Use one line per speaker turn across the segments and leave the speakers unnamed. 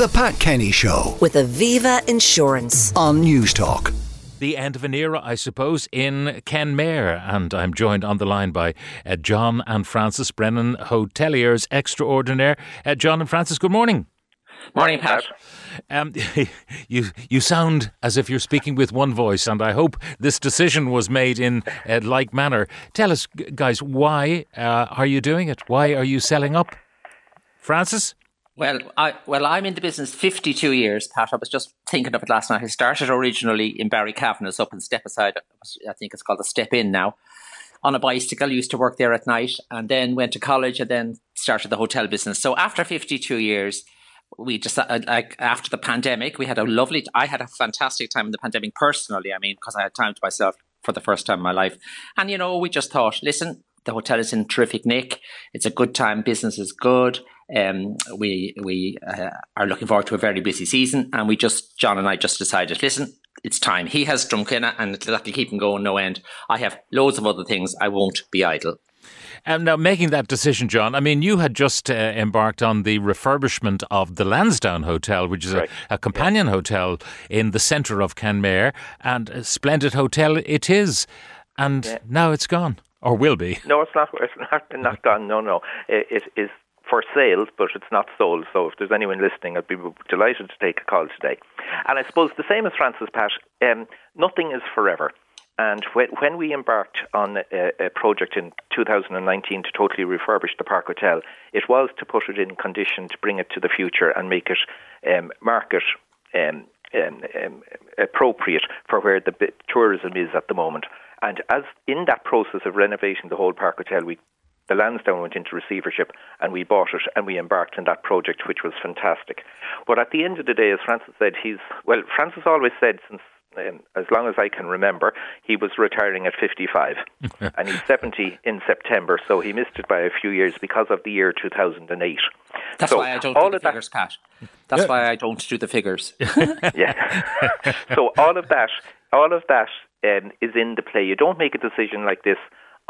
The Pat Kenny Show
with Aviva Insurance.
on Newstalk.
the end of an era, I suppose, in Kenmare. And I'm joined on the line by uh, John and Francis Brennan, hoteliers extraordinaire. Uh, John and Francis, good morning.
Morning, Pat.
Um, you you sound as if you're speaking with one voice, and I hope this decision was made in a like manner. Tell us, guys, why uh, are you doing it? Why are you selling up? Francis?
Well, I well, I'm in the business 52 years, Pat. I was just thinking of it last night. I started originally in Barry Barrycavanagh up in Step Aside. I think it's called the Step In now. On a bicycle, used to work there at night, and then went to college, and then started the hotel business. So after 52 years, we just uh, like after the pandemic, we had a lovely. I had a fantastic time in the pandemic personally. I mean, because I had time to myself for the first time in my life, and you know, we just thought, listen, the hotel is in terrific nick. It's a good time. Business is good. Um, we we uh, are looking forward to a very busy season, and we just John and I just decided, listen, it's time. He has Drumquinna, and that'll keep him going no end. I have loads of other things. I won't be idle.
Um, now, making that decision, John, I mean, you had just uh, embarked on the refurbishment of the Lansdowne Hotel, which is a, a companion hotel in the centre of Kenmare, and a splendid hotel it is. And now it's gone, or will be.
No, it's not. It's not, not gone. No, no. It, it is for sales, but it's not sold. So if there's anyone listening, I'd be delighted to take a call today. And I suppose the same as Francis Pat, um, nothing is forever. And when, we embarked on a, a project in 2019 to totally refurbish the Park Hotel, it was to put it in condition to bring it to the future and make it um, market um, um, um, appropriate for where the tourism is at the moment. And as in that process of renovating the whole Park Hotel, we the Lansdowne went into receivership and we bought it and we embarked on that project, which was fantastic. But at the end of the day, as Francis said, he's well. Francis always said since. Um, as long as I can remember, he was retiring at 55, and he's 70 in September, so he missed it by a few years because of the year 2008.
That's
So
why I don't
all
do the
of that-
figures, Pat. That's why I don't do the figures.
yeah. so all of that, all of that um, is in the play. You don't make a decision like this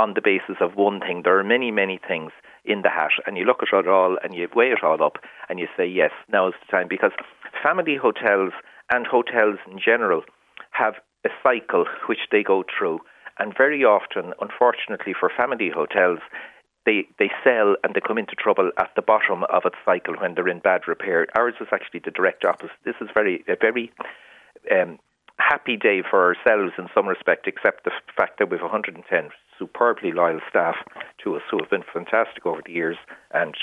on the basis of one thing. There are many, many things in the hat, and you look at it all and you weigh it all up, and you say, yes, now is the time. Because family hotels and hotels in general have a cycle which they go through, and very often, unfortunately, for family hotels. They, they sell and they come into trouble at the bottom of its cycle when they're in bad repair. Ours is actually the direct opposite. This is very a very um, happy day for ourselves in some respect, except the fact that we have 110 superbly loyal staff to us who have been fantastic over the years and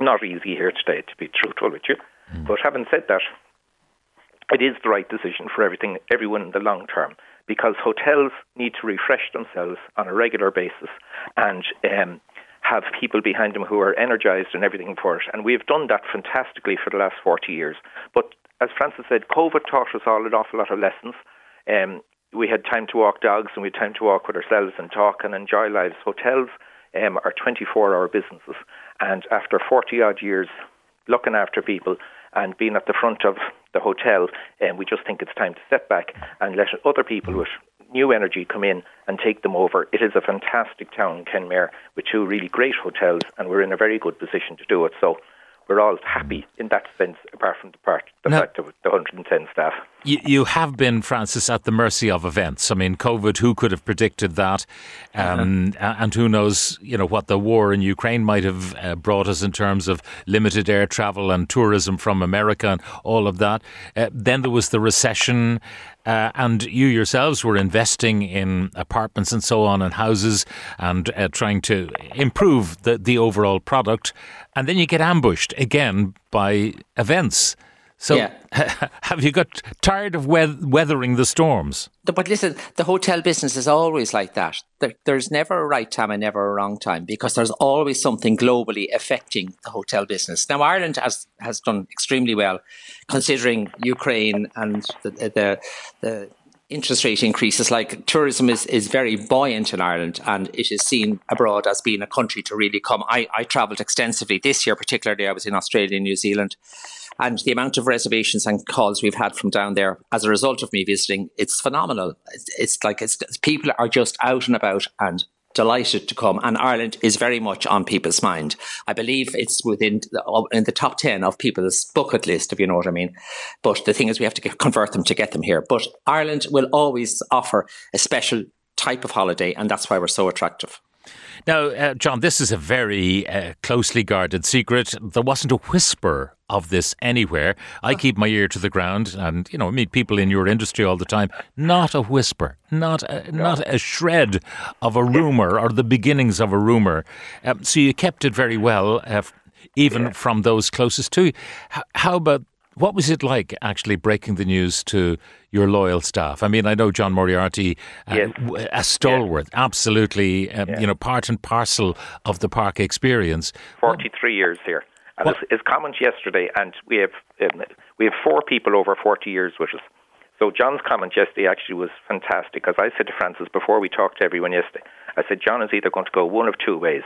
not easy here today, to be truthful with you. But having said that, it is the right decision for everything, everyone in the long term, because hotels need to refresh themselves on a regular basis and um, have people behind them who are energized and everything for it. And we have done that fantastically for the last 40 years. But as Francis said, COVID taught us all an awful lot of lessons. Um, we had time to walk dogs and we had time to walk with ourselves and talk and enjoy lives. Hotels um, are 24 hour businesses. And after 40 odd years looking after people and being at the front of the hotel, um, we just think it's time to step back and let other people with new energy come in and take them over. It is a fantastic town, Kenmare, with two really great hotels, and we're in a very good position to do it. So we're all happy in that sense, apart from the part the
Now-
fact of the 110 staff.
You, you have been, Francis, at the mercy of events. I mean, COVID, who could have predicted that? Um, a- And who knows, you know, what the war in Ukraine might have uh, brought us in terms of limited air travel and tourism from America and all of that. Uh, then there was the recession. Uh, and you yourselves were investing in apartments and so on and houses and uh, trying to improve the, the overall product. And then you get ambushed again by events. So
Yeah.
have you got tired of weath- weathering the storms?
But listen, the hotel business is always like that. There, there's never a right time and never a wrong time because there's always something globally affecting the hotel business. Now, Ireland has, has done extremely well considering Ukraine and the, the, the interest rate increases. Like tourism is, is very buoyant in Ireland and it is seen abroad as being a country to really come. I, I travelled extensively this year, particularly I was in Australia and New Zealand. And the amount of reservations and calls we've had from down there as a result of me visiting, it's phenomenal. It's, it's like it's, people are just out and about and delighted to come, and Ireland is very much on people's mind. I believe it's within the, in the top ten of people's bucket list, if you know what I mean. But the thing is, we have to get, convert them to get them here. But Ireland will always offer a special type of holiday, and that's why we're so attractive.
Now, uh, John, this is a very uh, closely guarded secret. There wasn't a whisper of this anywhere. I keep my ear to the ground, and you know, meet people in your industry all the time. Not a whisper, not a, not a shred of a rumor or the beginnings of a rumor. Um, so you kept it very well, uh, even yeah. from those closest to you. how about what was it like actually breaking the news to your loyal staff? I mean, I know John Moriarty, uh, yes. a stalwart, yes. absolutely, um, you know, part and parcel of the park experience.
Forty-three years here, and his, his comment yesterday, and we have um, we have four people over forty years with us. So John's comment yesterday actually was fantastic because I said to Francis before we talked to everyone yesterday, I said John is either going to go one of two ways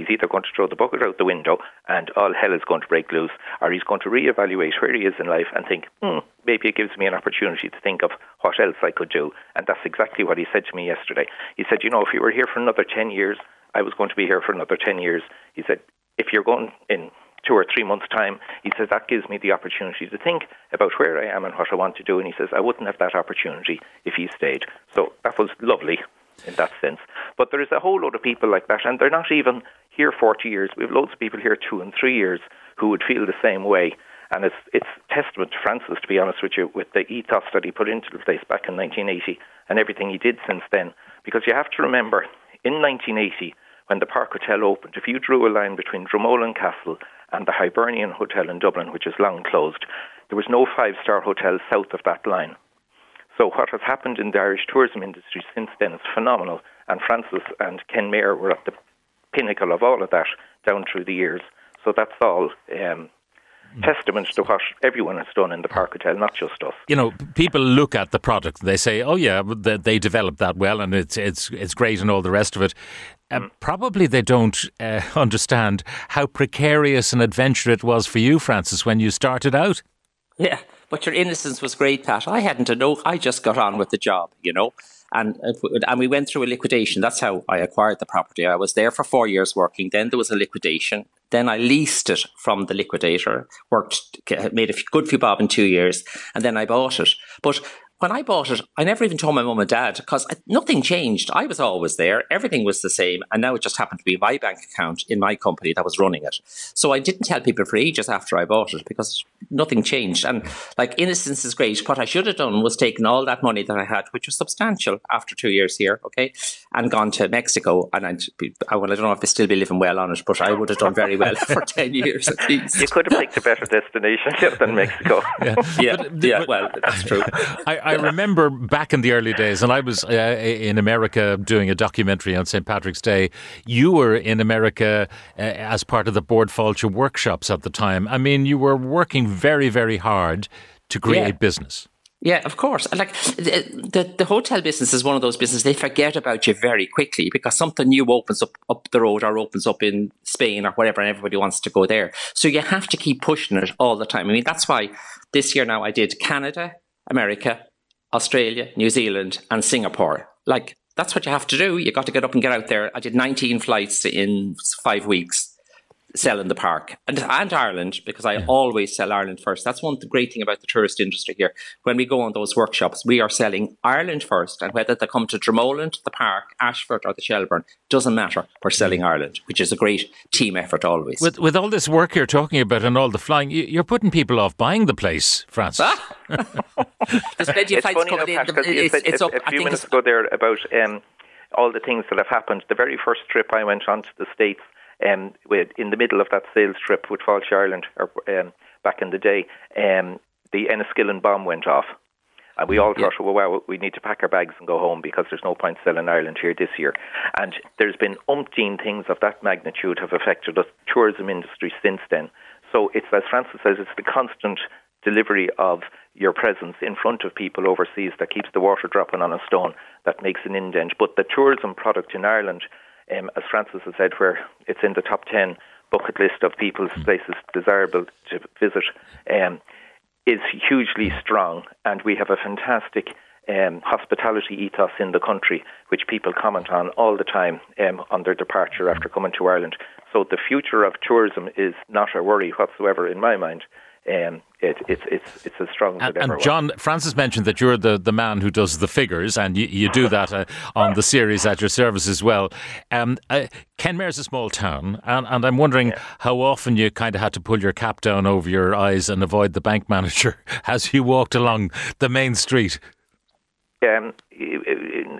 he's either going to throw the bucket out the window and all hell is going to break loose, or he's going to reevaluate where he is in life and think, hmm, maybe it gives me an opportunity to think of what else I could do. And that's exactly what he said to me yesterday. He said, you know, if you were here for another 10 years, I was going to be here for another 10 years. He said, if you're going in two or three months' time, he says that gives me the opportunity to think about where I am and what I want to do. And he says I wouldn't have that opportunity if he stayed. So that was lovely in that sense. But there is a whole lot of people like that, and they're not even here 40 years. We have loads of people here two and three years who would feel the same way. And it's it's testament to Francis, to be honest with you, with the ethos that he put into the place back in 1980 and everything he did since then. Because you have to remember, in 1980, when the Park Hotel opened, if you drew a line between Dromoland Castle and the Hibernian Hotel in Dublin, which is long closed, there was no five star hotel south of that line. So what has happened in the Irish tourism industry since then is phenomenal. And Francis and Kenmare were at the pinnacle of all of that down through the years. So that's all um, testament to what everyone has done in the Park Hotel, not just us.
You know, people look at the product and they say, "Oh yeah, they developed that well, and it's it's it's great, and all the rest of it." Uh, mm. Probably they don't uh, understand how precarious an adventure it was for you, Francis, when you started out.
Yeah, but your innocence was great, Pat. I hadn't a know. I just got on with the job, you know. And and we went through a liquidation. That's how I acquired the property. I was there for four years working. Then there was a liquidation. Then I leased it from the liquidator. Worked, made a good few bob in two years, and then I bought it. But when I bought it, I never even told my mum and dad because nothing changed. I was always there. Everything was the same. And now it just happened to be my bank account in my company that was running it. So I didn't tell people for ages after I bought it because nothing changed. And like innocence is great. What I should have done was taken all that money that I had, which was substantial after two years here, okay, and gone to Mexico. And I'd be, I, well, I don't know if they still be living well on it, but I would have done very well for 10 years at least.
You could have picked a better destination than Mexico.
yeah, yeah, but, yeah well, that's true.
I, I remember back in the early days, and I was uh, in America doing a documentary on St. Patrick's Day. You were in America uh, as part of the Bord Fáilte workshops at the time. I mean, you were working very, very hard to create yeah. business.
Yeah, of course. Like the, the, the hotel business is one of those businesses they forget about you very quickly because something new opens up up the road or opens up in Spain or whatever, and everybody wants to go there. So you have to keep pushing it all the time. I mean, that's why this year now I did Canada, America, Australia, New Zealand, and Singapore. Like, that's what you have to do. You got to get up and get out there. I did 19 flights in five weeks selling the park and, and Ireland because I yeah. always sell Ireland first. That's one the great thing about the tourist industry here. When we go on those workshops, we are selling Ireland first, and whether they come to Dromoland, the park, Ashford, or the Shelburne doesn't matter. We're selling Ireland, which is a great team effort always.
With with all this work you're talking about and all the flying, you're putting people off buying the place, Francis. Ah?
There's plenty of flights coming in.
It's, it's, it's up. A few minutes ago there about. Um, all the things that have happened. The very first trip I went on to the States, um, with, in the middle of that sales trip with Fáilte Ireland or, um, back in the day, um, the Enniskillen bomb went off. And we all thought, yeah. well, wow, we need to pack our bags and go home because there's no point selling Ireland here this year. And there's been umpteen things of that magnitude have affected the tourism industry since then. So it's, as Francis says, it's the constant delivery of your presence in front of people overseas that keeps the water dropping on a stone that makes an indent. But the tourism product in Ireland um, as Francis has said, where it's in the top 10 bucket list of people's places desirable to visit, um, is hugely strong. And we have a fantastic um, hospitality ethos in the country, which people comment on all the time um, on their departure after coming to Ireland. So the future of tourism is not a worry whatsoever in my mind. Um, it, it's it's it's as strong as
and,
it ever
and John
was.
Francis mentioned that you're the, the man who does the figures, and you, you do that uh, on the series at your service as well. Um, uh, Kenmare's a small town, and, and I'm wondering yeah. how often you kind of had to pull your cap down over your eyes and avoid the bank manager as you walked along the main street.
Um,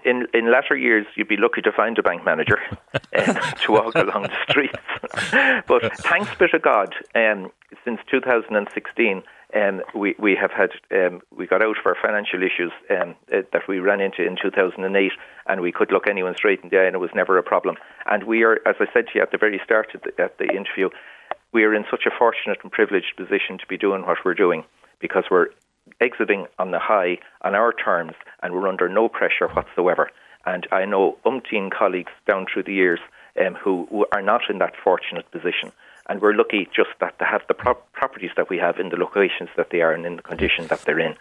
in, in, in latter years, you'd be lucky to find a bank manager um, to walk along the streets. but thanks be to God, um, since 2016, um, we we have had um, we got out of our financial issues um, uh, that we ran into in 2008, and we could look anyone straight in the eye, and it was never a problem. And we are, as I said to you at the very start of the, at the interview, we are in such a fortunate and privileged position to be doing what we're doing because we're exiting on the high on our terms, and we're under no pressure whatsoever. And I know umpteen colleagues down through the years um, who, who, are not in that fortunate position. And we're lucky just that to have the pro- properties that we have in the locations that they are and in the condition that they're in.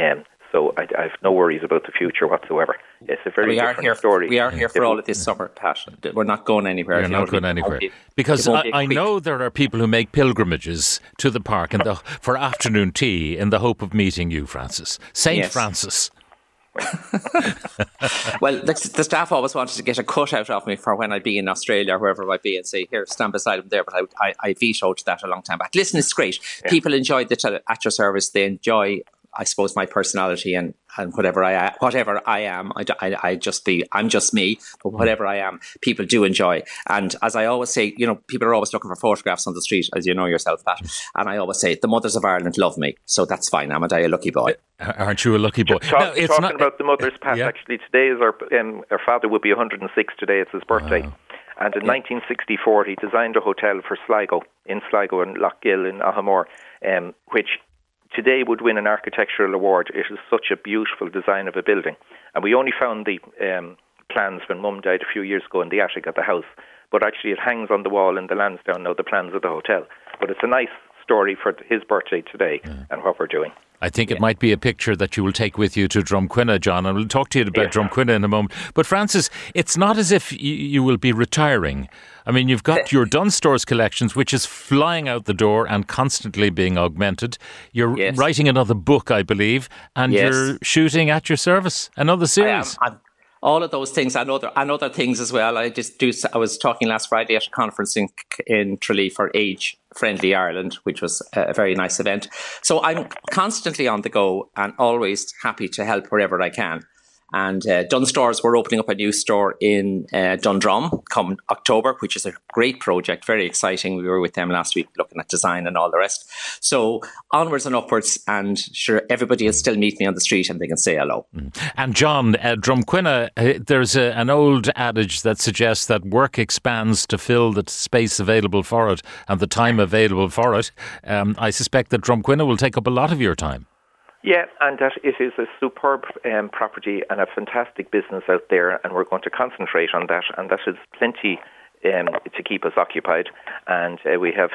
Um, so I, I, have no worries about the future whatsoever. It's a very
we
different
are here,
story.
We are here for all of this summer, Pat. We're not going anywhere.
You're not going anywhere because I, I, know there are people who make pilgrimages to the park in the, for afternoon tea in the hope of meeting you, Francis Saint yes. Francis.
well, the, the, staff always wanted to get a cutout of me for when I'd be in Australia or wherever I might be and say, here, stand beside him there. But I, I, I vetoed that a long time back. Listen, it's great. Yeah. People enjoy the tele- at your service. They enjoy I suppose my personality and, and whatever I whatever I am, I, I, I, just be I'm just me. But whatever I am, people do enjoy. And as I always say, you know, people are always looking for photographs on the street, as you know yourself, Pat. And I always say, the mothers of Ireland love me, so that's fine. Am I a lucky boy?
Aren't you a lucky boy?
Talk, no, it's talking not, about the mothers, Pat. Yeah. Actually, today is our um, our father will be 106 today. It's his birthday. Wow. And in yeah. 1964, he designed a hotel for Sligo in Sligo and Lough Gill in Aghamore, um, which today would win an architectural award. It is such a beautiful design of a building. And we only found the um, plans when Mum died a few years ago in the attic of the house. But actually, it hangs on the wall in the Lansdowne now, the plans of the hotel. But it's a nice story for his birthday today yeah. and what we're doing.
I think it might be a picture that you will take with you to Drumquinna, John, and we'll talk to you about Drumquinna in a moment. But Francis, it's not as if you will be retiring. I mean, you've got your Dunnes Stores collections, which is flying out the door and constantly being augmented. You're yes. writing another book, I believe, and yes. you're shooting at your service another series.
I am. I'm, all of those things and other and other things as well. I just do. I was talking last Friday at a conference in in Tralee for Age Friendly Ireland, which was a very nice event. So I'm constantly on the go and always happy to help wherever I can. And uh, Dunnes Stores, we're opening up a new store in uh, Dundrum come October, which is a great project, very exciting. We were with them last week looking at design and all the rest. So onwards and upwards, and sure, everybody will still meet me on the street and they can say hello.
Mm. And John, uh, Drumquinna, uh, there's a, an old adage that suggests that work expands to fill the space available for it and the time available for it. Um, I suspect that Drumquinna will take up a lot of your time.
Yeah, and that it is a superb um, property and a fantastic business out there, and we're going to concentrate on that, and that is plenty um, to keep us occupied. And uh, we have,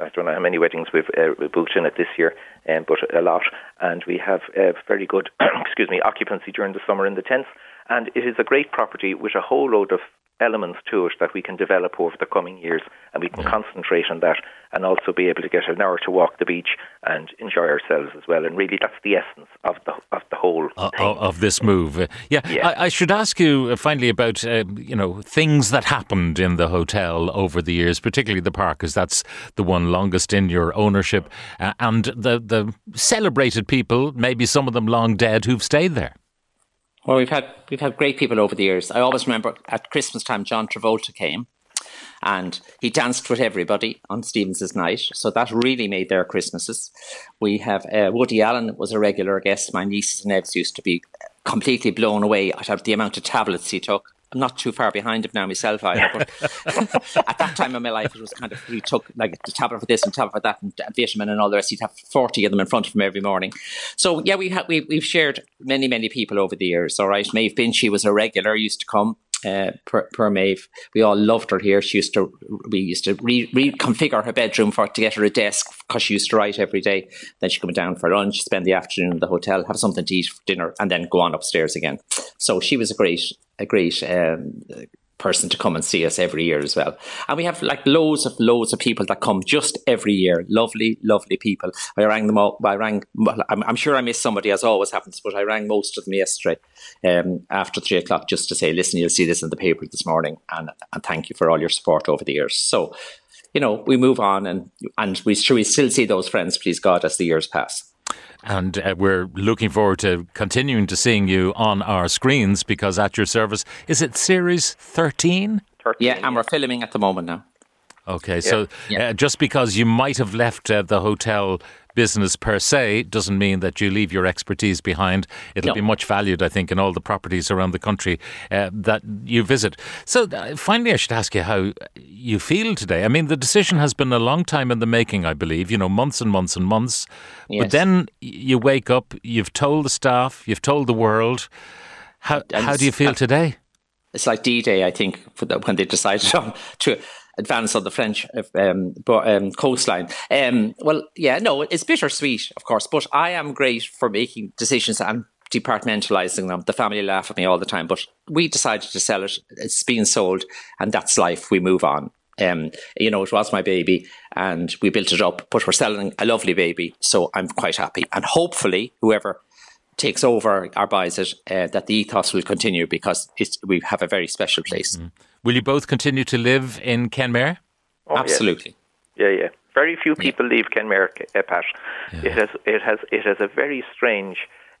I don't know how many weddings we've uh, booked in it this year, um, but a lot, and we have uh, very good, excuse me, occupancy during the summer in the tents. And it is a great property with a whole load of elements to it that we can develop over the coming years, and we can concentrate on that, and also be able to get an hour to walk the beach and enjoy ourselves as well. And really, that's the essence of the of the whole uh,
of this move. Uh, yeah, yeah. I, I, should ask you uh, finally about uh, you know things that happened in the hotel over the years, particularly the park, because that's the one longest in your ownership, uh, and the the celebrated people, maybe some of them long dead, who've stayed there.
Well, we've had we've had great people over the years. I always remember at Christmas time, John Travolta came, and he danced with everybody on Stephen's night. So that really made their Christmases. We have uh, Woody Allen was a regular guest. My nieces and nephews used to be completely blown away at the amount of tablets he took. I'm not too far behind him now myself either. But at that time in my life, it was kind of he took like the tablet for this and tablet for that and, vitamin and all the rest. He'd have forty of them in front of him every morning. So yeah, we have we, we've shared many many people over the years. All right, Maeve Binchy was a regular, used to come. Uh, per, per Maeve. We all loved her here. She used to we used to re- reconfigure her bedroom for to get her a desk because she used to write every day. Then she'd come down for lunch, spend the afternoon in the hotel, have something to eat for dinner, and then go on upstairs again. So she was a great a great um, person to come and see us every year as well. And we have like loads of loads of people that come just every year. Lovely, lovely people. I rang them all. I rang. I'm, I'm sure I missed somebody as always happens, but I rang most of them yesterday um, after three o'clock just to say, listen, you'll see this in the paper this morning, and and thank you for all your support over the years. So. You know, we move on, and and we, sure we still see those friends, please God, as the years pass.
And uh, we're looking forward to continuing to seeing you on our screens because at your service, is it series 13?
13 yeah, and we're filming at the moment now.
Okay, yeah. so yeah. Uh, just because you might have left uh, the hotel business per se doesn't mean that you leave your expertise behind. It'll no. be much valued, I think, in all the properties around the country uh, that you visit. So, uh, finally, I should ask you how you feel today. I mean, the decision has been a long time in the making, I believe, you know, months and months and months. Yes. But then you wake up, you've told the staff, you've told the world. How, how do you feel today?
It's like D Day, I think, the, when they decided on to advance on the French um, um, coastline. Um, well, yeah, no, it's bittersweet, of course, but I am great for making decisions and departmentalizing them. The family laugh at me all the time, but we decided to sell it. It's being sold, and that's life. We move on. Um, you know, it was my baby, and we built it up. But we're selling a lovely baby, so I'm quite happy. And hopefully, whoever takes over or buys it, uh, that the ethos will continue because we have a very special place. Mm.
Will you both continue to live in Kenmare?
Oh, Absolutely.
Yes. Yeah, yeah. Very few people yeah. leave Kenmare, uh, Pat. Yeah. It has, it has, it has a very strange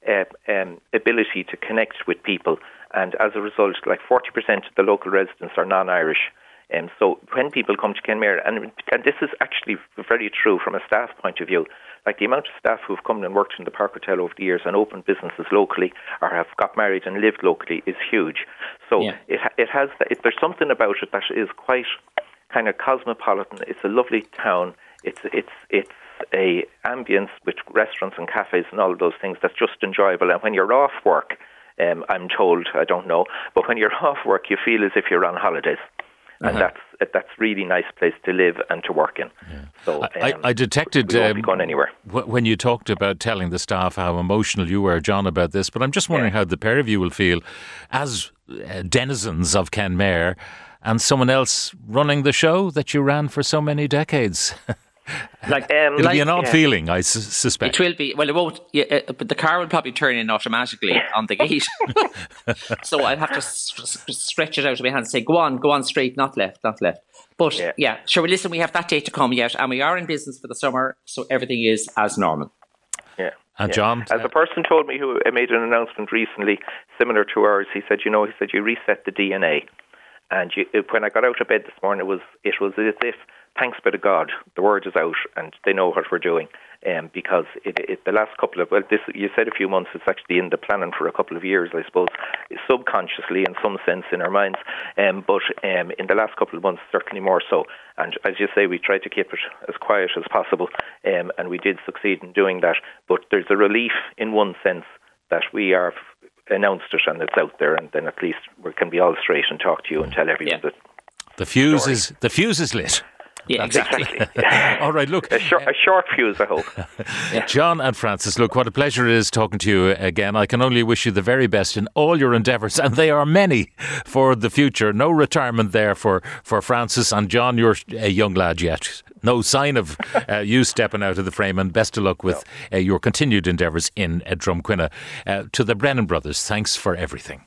uh, um, ability to connect with people, and as a result, like forty percent of the local residents are non-Irish. Um, so when people come to Kenmare, and, and this is actually very true from a staff point of view, like the amount of staff who've come and worked in the Park Hotel over the years and opened businesses locally or have got married and lived locally is huge. So yeah. it it has it, there's something about it that is quite kind of cosmopolitan. It's a lovely town. It's it's it's a ambience with restaurants and cafes and all of those things that's just enjoyable. And when you're off work, um, I'm told I don't know, but when you're off work, you feel as if you're on holidays and uh-huh. that's that's really nice place to live and to work in. Yeah. So um,
I, I, detected
um, going anywhere
when you talked about telling the staff how emotional you were, John, about this. But I'm just wondering yeah. how the pair of you will feel as uh, denizens of Kenmare and someone else running the show that you ran for so many decades.
like um,
it'll
like,
be an odd yeah. feeling, I su- suspect.
It will be. Well, it won't. Yeah, uh, but the car will probably turn in automatically on the gate. so I'll have to s- stretch it out of my hand and say, "Go on, go on, straight, not left, not left." But yeah, yeah sure. Listen, we have that date to come yet, and we are in business for the summer, so everything is as normal.
Yeah.
And
yeah.
John,
as a person told me who made an announcement recently similar to ours, he said, "You know, he said you reset the DNA." And you, when I got out of bed this morning, it was it was as if thanks be to God, the word is out and they know what we're doing. Um, because it, it, the last couple of well, this you said a few months. It's actually in the planning for a couple of years, I suppose, subconsciously in some sense in our minds. Um, but um, in the last couple of months, certainly more so. And as you say, we tried to keep it as quiet as possible, um, and we did succeed in doing that. But there's a relief in one sense that we are announced it and it's out there, and then at least we can be all straight and talk to you and tell everyone yeah. that
the fuse story. is the fuse is lit.
Yeah, exactly.
All right, look.
A, short, a short fuse, I hope.
yeah. John and Francis, look, what a pleasure it is talking to you again. I can only wish you the very best in all your endeavours, and they are many for the future. No retirement there for, for Francis and John. You're a young lad yet. No sign of uh, you stepping out of the frame, and best of luck with no. uh, your continued endeavours in uh, Drumquinna. Uh, to the Brennan brothers, thanks for everything.